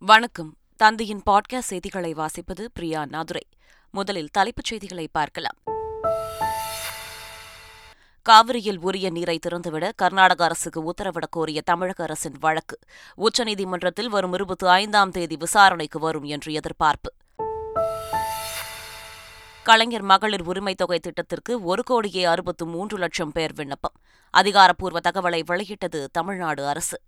வணக்கம். தந்தையின் பாட்காஸ்ட் செய்திகளை வாசிப்பது பிரியா நாதுரை. முதலில் தலைப்புச் செய்திகளை பார்க்கலாம். காவிரியில் உரிய நீரை திறந்துவிட கர்நாடக அரசுக்கு உத்தரவிடக் கோரிய தமிழக அரசின் வழக்கு. உச்சநீதிமன்றத்தில் வரும் இருபத்தி ஐந்தாம் தேதி விசாரணைக்கு வரும் என்று எதிர்பார்ப்பு. கலைஞர் மகளிர் உரிமைத் தொகை திட்டத்திற்கு ஒரு கோடியே அறுபத்து மூன்று லட்சம் பேர் விண்ணப்பம். அதிகாரப்பூர்வ தகவலை வெளியிட்டது தமிழ்நாடு அரசு.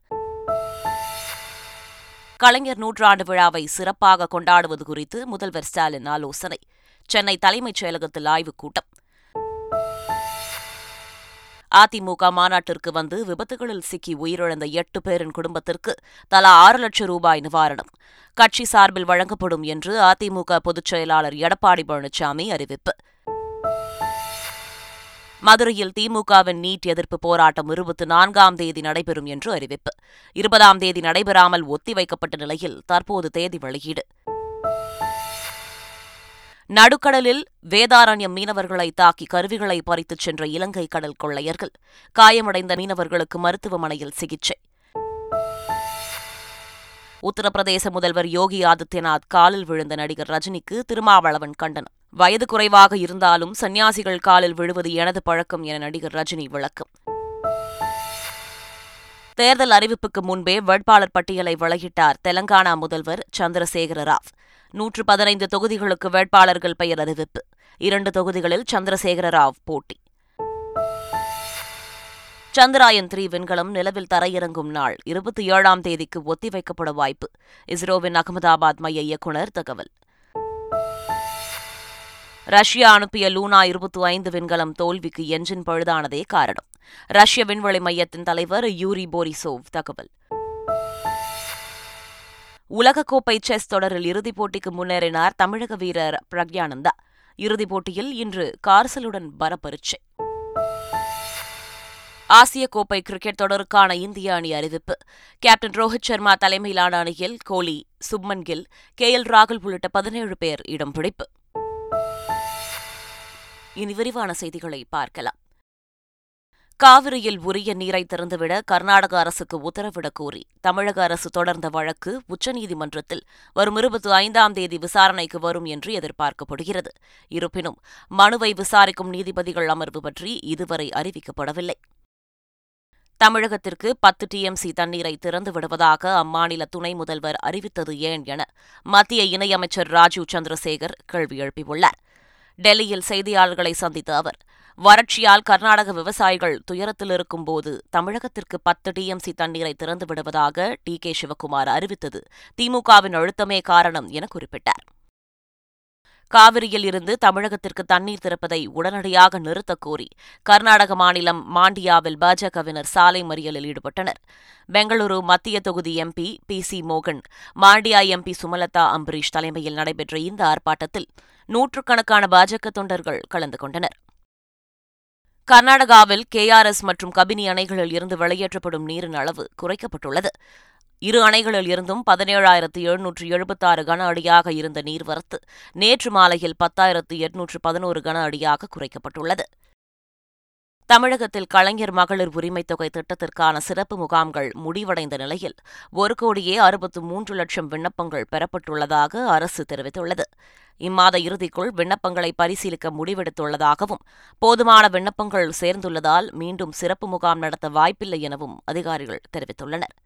கலைஞர் நூற்றாண்டு விழாவை சிறப்பாக கொண்டாடுவது குறித்து முதல்வர் ஸ்டாலின் ஆலோசனை. சென்னை தலைமைச் செயலகத்தில் ஆய்வுக் கூட்டம். அதிமுக மாநாட்டிற்கு வந்து விபத்துகளில் சிக்கி உயிரிழந்த எட்டு பேரின் குடும்பத்திற்கு தலா ஆறு லட்சம் ரூபாய் நிவாரணம். கட்சி சார்பில் வழங்கப்படும் என்று அதிமுக பொதுச் செயலாளர் எடப்பாடி பழனிசாமி அறிவிப்பு. மதுரையில் திமுகவின் நீட் எதிர்ப்பு போராட்டம் இருபத்தி நான்காம் தேதி நடைபெறும் என்று அறிவிப்பு. இருபதாம் தேதி நடைபெறாமல் ஒத்திவைக்கப்பட்ட நிலையில் தற்போது தேதி வெளியீடு. நடுக்கடலில் வேதாரண்யம் மீனவர்களை தாக்கி கருவிகளை பறித்துச் சென்ற இலங்கை கடல் கொள்ளையர்கள். காயமடைந்த மீனவர்களுக்கு மருத்துவமனையில் சிகிச்சை. உத்தரப்பிரதேச முதல்வர் யோகி ஆதித்யநாத் காலில் விழுந்த நடிகர் ரஜினிக்கு திருமாவளவன் கண்டனம். வயது குறைவாக இருந்தாலும் சன்னியாசிகள் காலில் விழுவது எனது பழக்கம் என நடிகர் ரஜினி விளக்கம். தேர்தல் அறிவிப்புக்கு முன்பே வேட்பாளர் பட்டியலை வெளியிட்டார் தெலங்கானா முதல்வர் சந்திரசேகர ராவ். நூற்று பதினைந்து தொகுதிகளுக்கு வேட்பாளர்கள் பெயர் அறிவிப்பு. இரண்டு தொகுதிகளில் சந்திரசேகர ராவ் போட்டி. சந்திராயன் த்ரீ விண்கலம் நிலவில் தரையிறங்கும் நாள் இருபத்தி ஏழாம் தேதிக்கு ஒத்திவைக்கப்பட வாய்ப்பு. இஸ்ரோவின் அகமதாபாத் மைய இயக்குநர் தகவல். ரஷ்யா அனுப்பிய லூனா இருபத்தி ஐந்து விண்கலம் தோல்விக்கு என்ஜின் பழுதானதே காரணம். ரஷ்ய விண்வெளி மையத்தின் தலைவர் யூரி போரிசோவ் தகவல். உலகக்கோப்பை செஸ் தொடரில் இறுதிப் போட்டிக்கு முன்னேறினார் தமிழக வீரர் பிரக்யானந்தா. இறுதிப் போட்டியில் இன்று கார்சலுடன் பரப்பரிச்சை ஆசிய கோப்பை கிரிக்கெட் தொடருக்கான இந்திய அணி அறிவிப்பு. கேப்டன் ரோஹித் சர்மா தலைமையிலான அணியில் கோலி சுப்மன் கில் கே எல் ராகுல் உள்ளிட்ட பதினேழு பேர் இடம் பிடிப்பு. இனி விரிவான செய்திகளை பார்க்கலாம். காவிரியில் உரிய நீரை திறந்துவிட கர்நாடக அரசுக்கு உத்தரவிடக் கோரி தமிழக அரசு தொடர்ந்த வழக்கு உச்சநீதிமன்றத்தில் வரும் இருபத்தி ஐந்தாம் தேதி விசாரணைக்கு வரும் என்று எதிர்பார்க்கப்படுகிறது. இருப்பினும் மனுவை விசாரிக்கும் நீதிபதிகள் அமர்வு பற்றி இதுவரை அறிவிக்கப்படவில்லை. தமிழகத்திற்கு பத்து டிஎம்சி தண்ணீரை திறந்து விடுவதாக அம்மாநில துணை முதல்வர் அறிவித்தது ஏன் என மத்திய இணையமைச்சர் ராஜீவ் சந்திரசேகர் கேள்வி எழுப்பியுள்ளார். டெல்லியில் செய்தியாளர்களை சந்தித்த அவர் வறட்சியால் கர்நாடக விவசாயிகள் துயரத்தில் இருக்கும்போது தமிழகத்திற்கு பத்து டிஎம்சி தண்ணீரை திறந்து விடுவதாக டி கே சிவக்குமார் அறிவித்தது. திமுகவின் அழுத்தமே காரணம் என குறிப்பிட்டார். காவிரியில் இருந்து தமிழகத்திற்கு தண்ணீர் திறப்பதை உடனடியாக நிறுத்தக் கோரி கர்நாடக மாநிலம் மாண்டியாவில் பாஜகவினர் சாலை மறியலில் ஈடுபட்டனர். பெங்களூரு மத்திய தொகுதி எம்பி பி சி மோகன் மாண்டியா எம்பி சுமலதா அம்பரீஷ் தலைமையில் நடைபெற்ற இந்த ஆர்ப்பாட்டத்தில் நூற்றுக்கணக்கான பாஜக தொண்டர்கள் கலந்து கொண்டனர். கர்நாடகாவில் கேஆர்எஸ் மற்றும் கபினி அணைகளில் இருந்து வெளியேற்றப்படும் நீரின் அளவு குறைக்கப்பட்டுள்ளது. இரு அணைகளில் இருந்தும் பதினேழாயிரத்து எழுநூற்று எழுபத்தாறு கன அடியாக இருந்த நீர்வரத்து நேற்று மாலையில் பத்தாயிரத்து எட்நூற்று பதினோரு கன அடியாக குறைக்கப்பட்டுள்ளது. தமிழகத்தில் கலைஞர் மகளிர் உரிமைத் தொகை திட்டத்திற்கான சிறப்பு முகாம்கள் முடிவடைந்த நிலையில் ஒரு கோடியே அறுபத்து மூன்று லட்சம் விண்ணப்பங்கள் பெறப்பட்டுள்ளதாக அரசு தெரிவித்துள்ளது. இம்மாத இறுதிக்குள் விண்ணப்பங்களை பரிசீலிக்க முடிவெடுத்துள்ளதாகவும் போதுமான விண்ணப்பங்கள் சேர்ந்துள்ளதால் மீண்டும் சிறப்பு முகாம் நடத்த வாய்ப்பில்லை எனவும் அதிகாரிகள் தெரிவித்துள்ளனர்.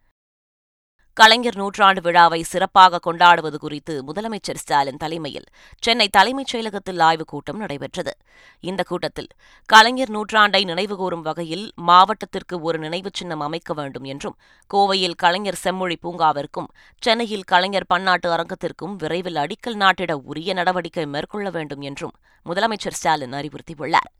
கலைஞர் நூற்றாண்டு விழாவை சிறப்பாக கொண்டாடுவது குறித்து முதலமைச்சர் ஸ்டாலின் தலைமையில் சென்னை தலைமைச் செயலகத்தில் ஆய்வுக் கூட்டம் நடைபெற்றது. இந்த கூட்டத்தில் கலைஞர் நூற்றாண்டை நினைவுகூரும் வகையில் மாவட்டத்திற்கு ஒரு நினைவுச் சின்னம் அமைக்க வேண்டும் என்றும் கோவையில் கலைஞர் செம்மொழி பூங்காவிற்கும் சென்னையில் கலைஞர் பன்னாட்டு அரங்கத்திற்கும் விரைவில் அடிக்கல் நாட்டிட உரிய நடவடிக்கை மேற்கொள்ள வேண்டும் என்றும் முதலமைச்சர் ஸ்டாலின் அறிவுறுத்தியுள்ளார்.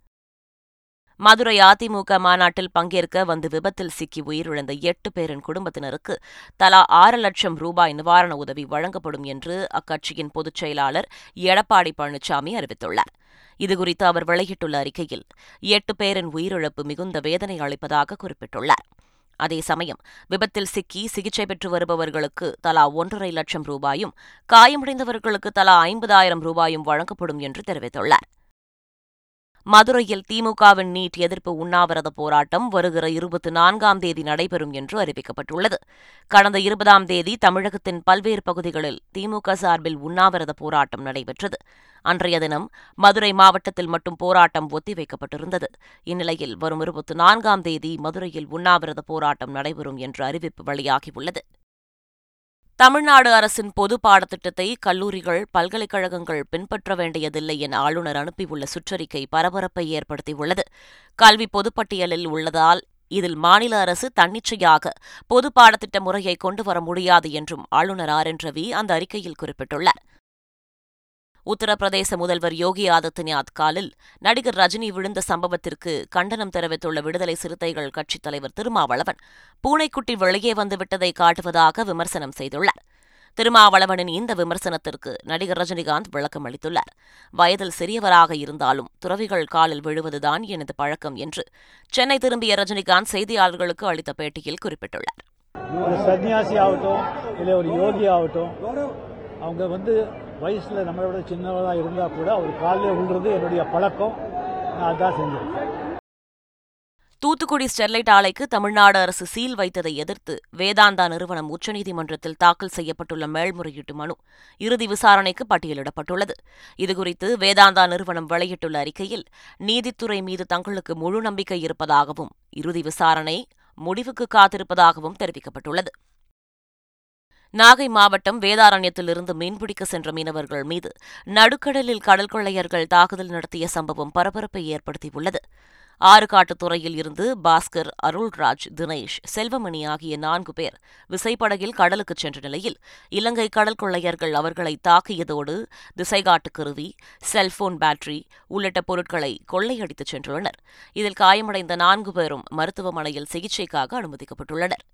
மதுரை அதிமுக மாநாட்டில் பங்கேற்க வந்து விபத்தில் சிக்கி உயிரிழந்த எட்டு பேரின் குடும்பத்தினருக்கு தலா ஆறு லட்சம் ரூபாய் நிவாரண உதவி வழங்கப்படும் என்று அக்கட்சியின் பொதுச் செயலாளர் எடப்பாடி பழனிசாமி அறிவித்துள்ளார். இதுகுறித்து அவர் வெளியிட்டுள்ள அறிக்கையில் எட்டு பேரின் உயிரிழப்பு மிகுந்த வேதனை அளிப்பதாக குறிப்பிட்டுள்ளார். அதே சமயம் விபத்தில் சிக்கி சிகிச்சை பெற்று வருபவர்களுக்கு தலா ஒன்றரை லட்சம் ரூபாயும் காயமடைந்தவர்களுக்கு தலா ஐம்பதாயிரம் ரூபாயும் வழங்கப்படும் என்று தெரிவித்துள்ளார். மதுரையில் திமுகவின் நீட் எதிர்ப்பு உண்ணாவிரத போராட்டம் வருகிற இருபத்தி நான்காம் தேதி நடைபெறும் என்று அறிவிக்கப்பட்டுள்ளது. கடந்த இருபதாம் தேதி தமிழகத்தின் பல்வேறு பகுதிகளில் திமுக சார்பில் உண்ணாவிரத போராட்டம் நடைபெற்றது. அன்றைய தினம் மதுரை மாவட்டத்தில் மட்டும் போராட்டம் ஒத்திவைக்கப்பட்டிருந்தது. இந்நிலையில் வரும் இருபத்தி நான்காம் தேதி மதுரையில் உண்ணாவிரத போராட்டம் நடைபெறும் என்ற அறிவிப்பு வெளியாகியுள்ளது. தமிழ்நாடு அரசின் பொது பாடத்திட்டத்தை கல்லூரிகள் பல்கலைக்கழகங்கள் பின்பற்ற வேண்டியதில்லை என ஆளுநர் அனுப்பியுள்ள சுற்றறிக்கை பரபரப்பை ஏற்படுத்தியுள்ளது. கல்வி பொதுப்பட்டியலில் உள்ளதால் இதில் மாநில அரசு தன்னிச்சையாக பொது பாடத்திட்ட முறையை கொண்டு வர முடியாது என்றும் ஆளுநர் ஆர். என். ரவி அந்த அறிக்கையில் குறிப்பிட்டுள்ளார். உத்தரப்பிரதேச முதல்வர் யோகி ஆதித்யநாத் காலில் நடிகர் ரஜினி விழுந்த சம்பவத்திற்கு கண்டனம் தெரிவித்துள்ள விடுதலை சிறுத்தைகள் கட்சித் தலைவர் திருமாவளவன் பூனைக்குட்டி வெளியே வந்துவிட்டதை காட்டுவதாக விமர்சனம் செய்துள்ளார். திருமாவளவனின் இந்த விமர்சனத்திற்கு நடிகர் ரஜினிகாந்த் விளக்கம் அளித்துள்ளார். வயதில் சிறியவராக இருந்தாலும் துறவிகள் காலில் விழுவதுதான் எனது பழக்கம் என்று சென்னை திரும்பிய ரஜினிகாந்த் செய்தியாளர்களுக்கு அளித்த பேட்டியில் குறிப்பிட்டுள்ளார். ஒரு சன்னியாசி ஆகட்டும் இல்லை ஒரு யோகி ஆகட்டும் அவங்க வந்து வயசில் நம்மளை விட சின்னவராக இருந்தால் கூட அவர் காலையில் விழுறது என்னுடைய பழக்கம். நான் அதான் செஞ்சிருக்கேன் தூத்துக்குடி ஸ்டெர்லைட் ஆலைக்கு தமிழ்நாடு அரசு சீல் வைத்ததை எதிர்த்து வேதாந்தா நிறுவனம் உச்சநீதிமன்றத்தில் தாக்கல் செய்யப்பட்டுள்ள மேல்முறையீட்டு மனு இறுதி விசாரணைக்கு பட்டியலிடப்பட்டுள்ளது. இதுகுறித்து வேதாந்தா நிறுவனம் வெளியிட்டுள்ள அறிக்கையில் நீதித்துறை மீது தங்களுக்கு முழு நம்பிக்கை இருப்பதாகவும் இறுதி விசாரணை முடிவுக்கு காத்திருப்பதாகவும் தெரிவிக்கப்பட்டுள்ளது. நாகை மாவட்டம் வேதாரண்யத்திலிருந்து மீன்பிடிக்க சென்ற மீனவர்கள் மீது நடுக்கடலில் கடல் கொள்ளையர்கள் தாக்குதல் நடத்திய சம்பவம் பரபரப்பை ஏற்படுத்தியுள்ளது. ஆறுகாட்டுத்துறையில் இருந்து பாஸ்கர் அருள்ராஜ் தினேஷ் செல்வமணி ஆகிய நான்கு பேர் விசைப்படகில் கடலுக்கு சென்ற நிலையில் இலங்கை கடல் கொள்ளையர்கள் அவர்களை தாக்கியதோடு திசைகாட்டு கருவி செல்போன் பேட்டரி உள்ளிட்ட பொருட்களை கொள்ளையடித்துச் சென்றுள்ளனர். இதில் காயமடைந்த நான்கு பேரும் மருத்துவமனையில் சிகிச்சைக்காக அனுமதிக்கப்பட்டுள்ளனர்.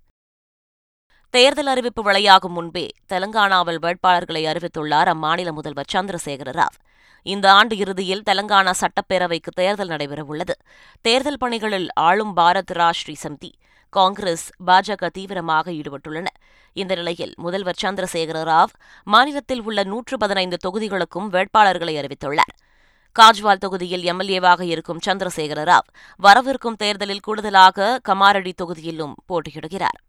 தேர்தல் அறிவிப்பு வெளியாகும் முன்பே தெலங்கானாவில் வேட்பாளர்களை அறிவித்துள்ளார் அம்மாநில முதல்வர் சந்திரசேகர ராவ். இந்த ஆண்டு இறுதியில் தெலங்கானா சட்டப்பேரவைக்கு தேர்தல் நடைபெறவுள்ளது. தேர்தல் பணிகளில் ஆளும் பாரத் ராஷ்டிரி சமிதி காங்கிரஸ் பாஜக தீவிரமாக ஈடுபட்டுள்ளன. இந்த நிலையில் முதல்வர் சந்திரசேகர ராவ் மாநிலத்தில் உள்ள நூற்று பதினைந்து தொகுதிகளுக்கும் வேட்பாளர்களை அறிவித்துள்ளார். காஜ்வால் தொகுதியில் எம்எல்ஏவாக இருக்கும் சந்திரசேகர ராவ் வரவிருக்கும் தேர்தலில் கூடுதலாக கமாரடி தொகுதியிலும் போட்டியிடுகிறார்.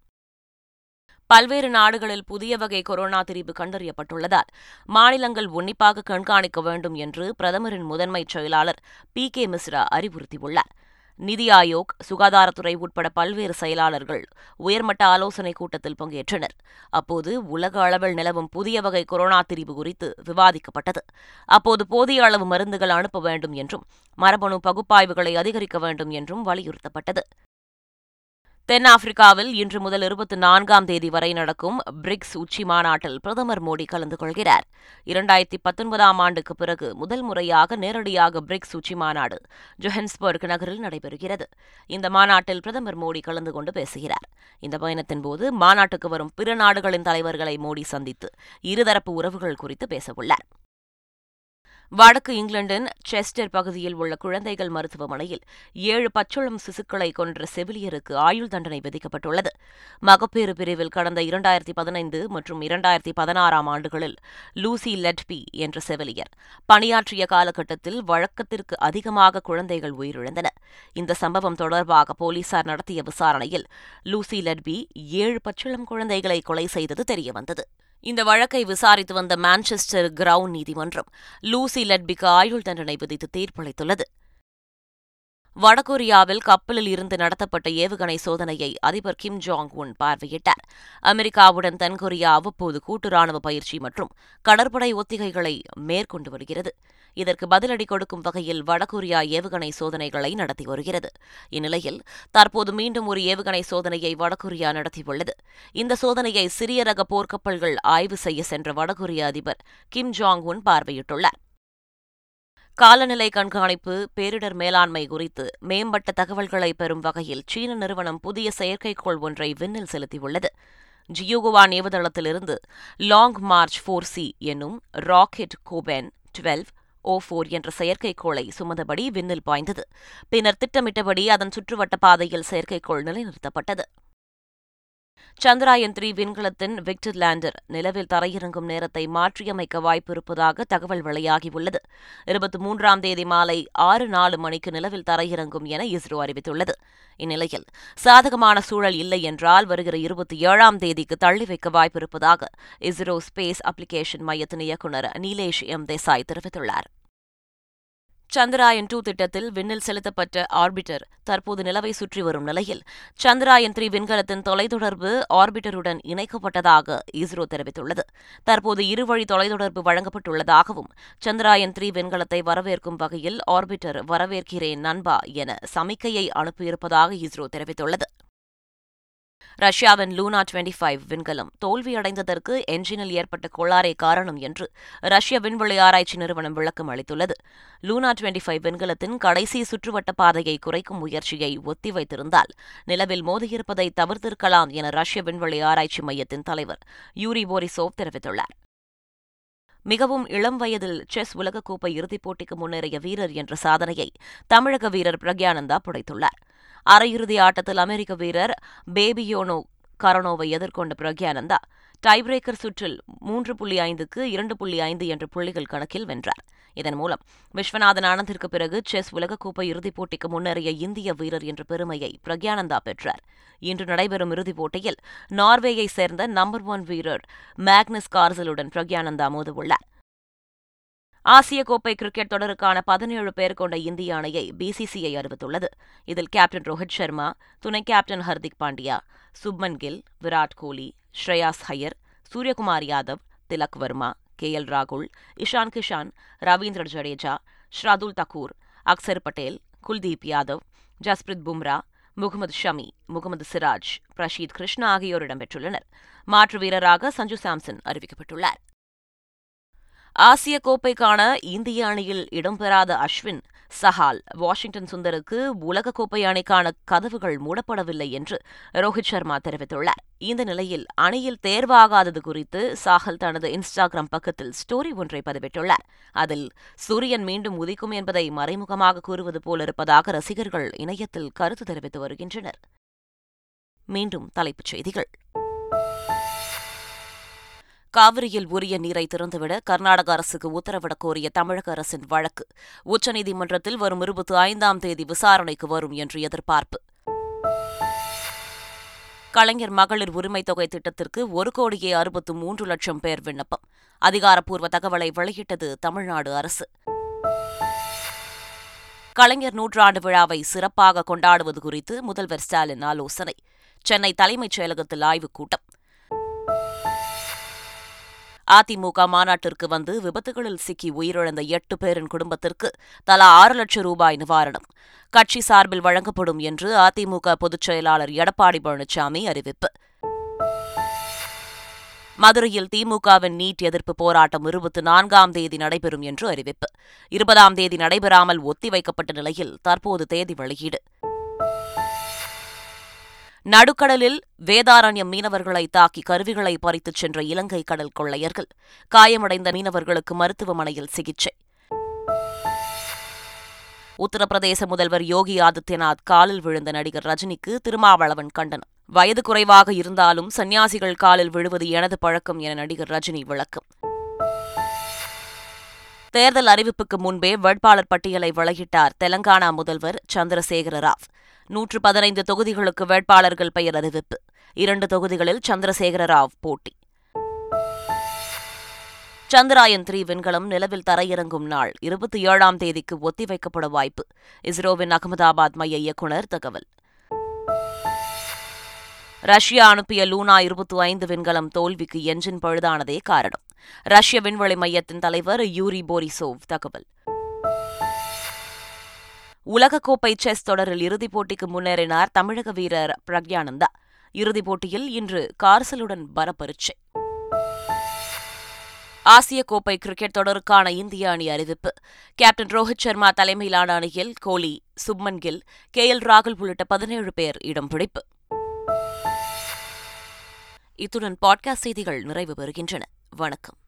பல்வேறு நாடுகளில் புதிய வகை கொரோனா திரிவு கண்டறியப்பட்டுள்ளதால் மாநிலங்கள் உன்னிப்பாக கண்காணிக்க வேண்டும் என்று பிரதமரின் முதன்மைச் செயலாளர் பி. கே. மிஸ்ரா அறிவுறுத்தியுள்ளார். நிதி ஆயோக் சுகாதாரத்துறை உட்பட பல்வேறு செயலாளர்கள் உயர்மட்ட ஆலோசனைக் கூட்டத்தில் பங்கேற்றனர். அப்போது உலக அளவில் நிலவும் புதிய வகை கொரோனா திரிவு குறித்து விவாதிக்கப்பட்டது. அப்போது போதிய அளவு மருந்துகள் அனுப்ப வேண்டும் என்றும் மரபணு பகுப்பாய்வுகளை அதிகரிக்க வேண்டும் என்றும் வலியுறுத்தப்பட்டது. தென்னாப்பிரிக்காவில் இன்று முதல் இருபத்தி நான்காம் தேதி வரை நடக்கும் பிரிக்ஸ் உச்சி மாநாட்டில் பிரதமர் மோடி கலந்து கொள்கிறார். இரண்டாயிரத்தி பத்தொன்பதாம் ஆண்டுக்கு பிறகு முதல் முறையாக நேரடியாக பிரிக்ஸ் உச்சி மாநாடு ஜொஹன்ஸ்பர்க் நகரில் நடைபெறுகிறது. இந்த மாநாட்டில் பிரதமர் மோடி கலந்து கொண்டு பேசுகிறார். இந்த பயணத்தின் போது மாநாட்டுக்கு வரும் பிற நாடுகளின் தலைவர்களை மோடி சந்தித்து இருதரப்பு உறவுகள் குறித்து பேசவுள்ளார். வடக்கு இங்கிலாந்தின் செஸ்டர் பகுதியில் உள்ள குழந்தைகள் மருத்துவமனையில் ஏழு பச்சுளம் சிசுக்களை கொன்ற செவிலியருக்கு ஆயுள் தண்டனை விதிக்கப்பட்டுள்ளது. மகப்பேறு பிரிவில் கடந்த இரண்டாயிரத்தி பதினைந்து மற்றும் இரண்டாயிரத்தி பதினாறாம் ஆண்டுகளில் லூசி லெட்பி என்ற செவிலியர் பணியாற்றிய காலகட்டத்தில் வழக்கத்திற்கு அதிகமாக குழந்தைகள் உயிரிழந்தன. இந்த சம்பவம் தொடர்பாக போலீசார் நடத்திய விசாரணையில் லூசி லெட்பி ஏழு பச்சிளம் குழந்தைகளை கொலை செய்தது தெரியவந்தது. இந்த வழக்கை விசாரித்து வந்த மான்செஸ்டர் கிரவுன் நீதிமன்றம் லூசி லட்பிக்கு ஆயுள் தண்டனை விதித்து தீர்ப்பளித்துள்ளது. வடகொரியாவில் கப்பலில் இருந்து நடத்தப்பட்ட ஏவுகணை சோதனையை அதிபர் கிம் ஜாங் உன் பார்வையிட்டார். அமெரிக்காவுடன் தென்கொரியா அவ்வப்போது கூட்டு ராணுவ பயிற்சி மற்றும் கடற்படை ஒத்திகைகளை மேற்கொண்டு வருகிறது. இதற்கு பதிலடி கொடுக்கும் வகையில் வடகொரியா ஏவுகணை சோதனைகளை நடத்தி வருகிறது. இந்நிலையில் தற்போது மீண்டும் ஒரு ஏவுகணை சோதனையை வடகொரியா நடத்தியுள்ளது. இந்த சோதனையை சிறிய ரக போர்க்கப்பல்கள் ஆய்வு செய்ய சென்ற வடகொரிய அதிபர் கிம் ஜாங் உன் பார்வையிட்டுள்ளார். காலநிலை கண்காணிப்பு பேரிடர் மேலாண்மை குறித்து மேம்பட்ட தகவல்களை பெறும் வகையில் சீன நிறுவனம் புதிய செயற்கைக்கோள் ஒன்றை விண்ணில் செலுத்தியுள்ளது. ஜியோகுவான் ஏவுதளத்திலிருந்து லாங் மார்ச் ஃபோர் சி என்னும் rocket Gaofen twelve O four என்ற செயற்கைக்கோளை சுமந்தபடி விண்ணில் பாய்ந்தது. பின்னர் திட்டமிட்டபடி அதன் சுற்றுவட்ட பாதையில் செயற்கைக்கோள் நிலைநிறுத்தப்பட்டது. சந்திராயன் த்ரீ விண்கலத்தின் விக்டர் லேண்டர் நிலவில் தரையிறங்கும் நேரத்தை மாற்றியமைக்க வாய்ப்பு இருப்பதாக தகவல் வெளியாகியுள்ளது. இருபத்தி மூன்றாம் தேதி மாலை ஆறு நாலு மணிக்கு நிலவில் தரையிறங்கும் என இஸ்ரோ அறிவித்துள்ளது. இந்நிலையில் சாதகமான சூழல் இல்லை என்றால் வருகிற இருபத்தி ஏழாம் தேதிக்கு தள்ளி வைக்க வாய்ப்பு இருப்பதாக இஸ்ரோ ஸ்பேஸ் அப்ளிகேஷன் மையத்தின் இயக்குநர் நீலேஷ் எம் தேசாய் தெரிவித்துள்ளார். சந்திராயன் டூ திட்டத்தில் விண்ணில் செலுத்தப்பட்ட ஆர்பிட்டர் தற்போது நிலவை சுற்றி வரும் நிலையில். சந்திராயன் த்ரீ விண்கலத்தின் தொலைத்தொடர்பு ஆர்பிட்டருடன் இணைக்கப்பட்டதாக இஸ்ரோ தெரிவித்துள்ளது. தற்போது இருவழி தொலைத்தொடர்பு வழங்கப்பட்டுள்ளதாகவும் சந்திராயன் த்ரீ விண்கலத்தை வரவேற்கும் வகையில் ஆர்பிட்டர் வரவேற்கிறேன் நண்பா என சமிக்கையை அனுப்பியிருப்பதாக இஸ்ரோ தெரிவித்துள்ளது. ரஷ்யாவின் லூனா டுவெண்டி ஃபைவ் விண்கலம் தோல்வியடைந்ததற்கு என்ஜினில் ஏற்பட்ட கோளாறே காரணம் என்று ரஷ்ய விண்வெளி ஆராய்ச்சி நிறுவனம் விளக்கம் அளித்துள்ளது. லூனா டுவெண்டி ஃபைவ் விண்கலத்தின் கடைசி சுற்றுவட்ட பாதையை குறைக்கும் முயற்சியை ஒத்திவைத்திருந்தால் நிலவில் மோதியிருப்பதை தவிர்த்திருக்கலாம் என ரஷ்ய விண்வெளி ஆராய்ச்சி மையத்தின் தலைவர் யூரி போரிசோவ் தெரிவித்துள்ளார். மிகவும் இளம் வயதில் செஸ் உலகக்கோப்பை இறுதிப் போட்டிக்கு முன்னேறிய வீரர் என்ற சாதனையை தமிழக வீரர் பிரக்யானந்தா புடைத்துள்ளார். அரையிறுதி ஆட்டத்தில் அமெரிக்க வீரர் பேபியோனோ கரனோவை எதிர்கொண்ட பிரக்யானந்தா டைபிரேக்கர் சுற்றில் மூன்று புள்ளி ஐந்துக்கு இரண்டு புள்ளி ஐந்து என்ற புள்ளிகள் கணக்கில் வென்றார். இதன் மூலம் விஸ்வநாதன் ஆனந்திற்கு பிறகு செஸ் உலகக்கோப்பை இறுதிப் போட்டிக்கு முன்னேறிய இந்திய வீரர் என்ற பெருமையை பிரக்யானந்தா பெற்றார். இன்று நடைபெறும் இறுதிப் போட்டியில் நார்வேயைச் சேர்ந்த நம்பர் ஒன் வீரர் மேக்னஸ் கார்சலுடன் பிரக்யானந்தா மோதவுள்ளார் ஆசிய கோப்பை கிரிக்கெட் தொடருக்கான பதினேழு பேர் கொண்ட இந்திய அணியை பிசிசிஐ அறிவித்துள்ளது. இதில் கேப்டன் ரோஹித் சர்மா துணை captain Hardik Pandya Shubman Gill Virat Kohli Shreyas Iyer Suryakumar Yadav Tilak Varma K L ராகுல் இஷான் கிஷான் ரவீந்திர ஜடேஜா ஷ்ராதுல் தக்கூர் அக்சர் பட்டேல் குல்தீப் யாதவ் ஜஸ்பிரித் பும்ரா முகமது ஷமி முகமது சிராஜ் பிரஷீத் கிருஷ்ணா ஆகியோர் இடம்பெற்றுள்ளனர். மாற்று வீரராக சஞ்சு சாம்சன் அறிவிக்கப்பட்டுள்ளார். ஆசிய கோப்பைக்கான இந்திய அணியில் இடம்பெறாத அஸ்வின் சஹால் வாஷிங்டன் சுந்தருக்கு உலகக்கோப்பை அணிக்கான கதவுகள் மூடப்படவில்லை என்று ரோஹித் சர்மா தெரிவித்துள்ளார். இந்த நிலையில் அணியில் தேர்வாகாதது குறித்து சாஹல் தனது இன்ஸ்டாகிராம் பக்கத்தில் ஸ்டோரி ஒன்றை பதிவிட்டுள்ளார். அதில் சூரியன் மீண்டும் உதிக்கும் என்பதை மறைமுகமாக கூறுவது போலிருப்பதாக ரசிகர்கள் இணையத்தில் கருத்து தெரிவித்து வருகின்றனர். மீண்டும் தலைப்புச் செய்திகள். காவிரியில் உரிய நீரை திறந்துவிட கர்நாடக அரசுக்கு உத்தரவிடக் கோரிய தமிழக அரசின் வழக்கு. உச்சநீதிமன்றத்தில் வரும் இருபத்தி ஐந்தாம் தேதி விசாரணைக்கு வரும் என்று எதிர்பார்ப்பு. கலைஞர் மகளிர் உரிமைத் தொகை திட்டத்திற்கு ஒரு கோடியே அறுபத்து மூன்று லட்சம் பேர் விண்ணப்பம். அதிகாரப்பூர்வ தகவலை வெளியிட்டது தமிழ்நாடு அரசு. கலைஞர் நூற்றாண்டு விழாவை சிறப்பாக கொண்டாடுவது குறித்து முதல்வர் ஸ்டாலின் ஆலோசனை. சென்னை தலைமைச் செயலகத்தில் ஆய்வுக் கூட்டம் அதிமுக மாநாட்டிற்கு வந்து விபத்துகளில் சிக்கி உயிரிழந்த எட்டு பேரின் குடும்பத்திற்கு தலா ஆறு லட்சம் ரூபாய் நிவாரணம். கட்சி சார்பில் வழங்கப்படும் என்று அதிமுக பொதுச் செயலாளர் எடப்பாடி பழனிசாமி அறிவிப்பு. மதுரையில் திமுகவின் நீட் எதிர்ப்பு போராட்டம் இருபத்தி நான்காம் தேதி நடைபெறும் என்று அறிவிப்பு. இருபதாம் தேதி நடைபெறாமல் ஒத்திவைக்கப்பட்ட நிலையில் தற்போது தேதி வெளியீடு. நடுக்கடலில் வேதாரண்யம் மீனவர்களை தாக்கி கருவிகளை பறித்துச் சென்ற இலங்கை கடல் கொள்ளையர்கள் காயமடைந்த மீனவர்களுக்கு மருத்துவமனையில் சிகிச்சை. உத்தரப்பிரதேச முதல்வர் யோகி ஆதித்யநாத் காலில் விழுந்த நடிகர் ரஜினிக்கு திருமாவளவன் கண்டனம். வயது குறைவாக இருந்தாலும் சன்னியாசிகள் காலில் விழுவது எனது பழக்கம் என நடிகர் ரஜினி விளக்கம். தேர்தல் அறிவிப்புக்கு முன்பே வேட்பாளர் பட்டியலை வெளியிட்டார் தெலங்கானா முதல்வர் சந்திரசேகர ராவ். நூற்று பதினைந்து தொகுதிகளுக்கு வேட்பாளர்கள் பெயர் அறிவிப்பு. இரண்டு தொகுதிகளில் சந்திரசேகர ராவ் போட்டி. சந்திராயன் த்ரீ விண்கலம் நிலவில் தரையிறங்கும் நாள் இருபத்தி ஏழாம் தேதிக்கு ஒத்திவைக்கப்பட வாய்ப்பு. இஸ்ரோவின் அகமதாபாத் மைய இயக்குநர் தகவல். ரஷ்யா அனுப்பிய லூனா இருபத்தி ஐந்து விண்கலம் தோல்விக்கு என்ஜின் பழுதானதே காரணம். ரஷ்ய விண்வெளி மையத்தின் தலைவர் யூரி போரிசோவ் தகவல். உலகக்கோப்பை செஸ் தொடரில் இறுதிப் போட்டிக்கு முன்னேறினார் தமிழக வீரர் பிரக்யானந்தா. இறுதிப் போட்டியில் இன்று கார்சலுடன் பரப்பரிச்சை ஆசிய கோப்பை கிரிக்கெட் தொடருக்கான இந்திய அணி அறிவிப்பு. கேப்டன் ரோஹித் சர்மா தலைமையிலான அணியில் கோலி சுப்மன் கில் கே எல் ராகுல் உள்ளிட்ட பதினேழு பேர் இடம் பிடிப்பு. இத்துடன் பாட்காஸ்ட் செய்திகள் நிறைவு பெறுகின்றன. வணக்கம்.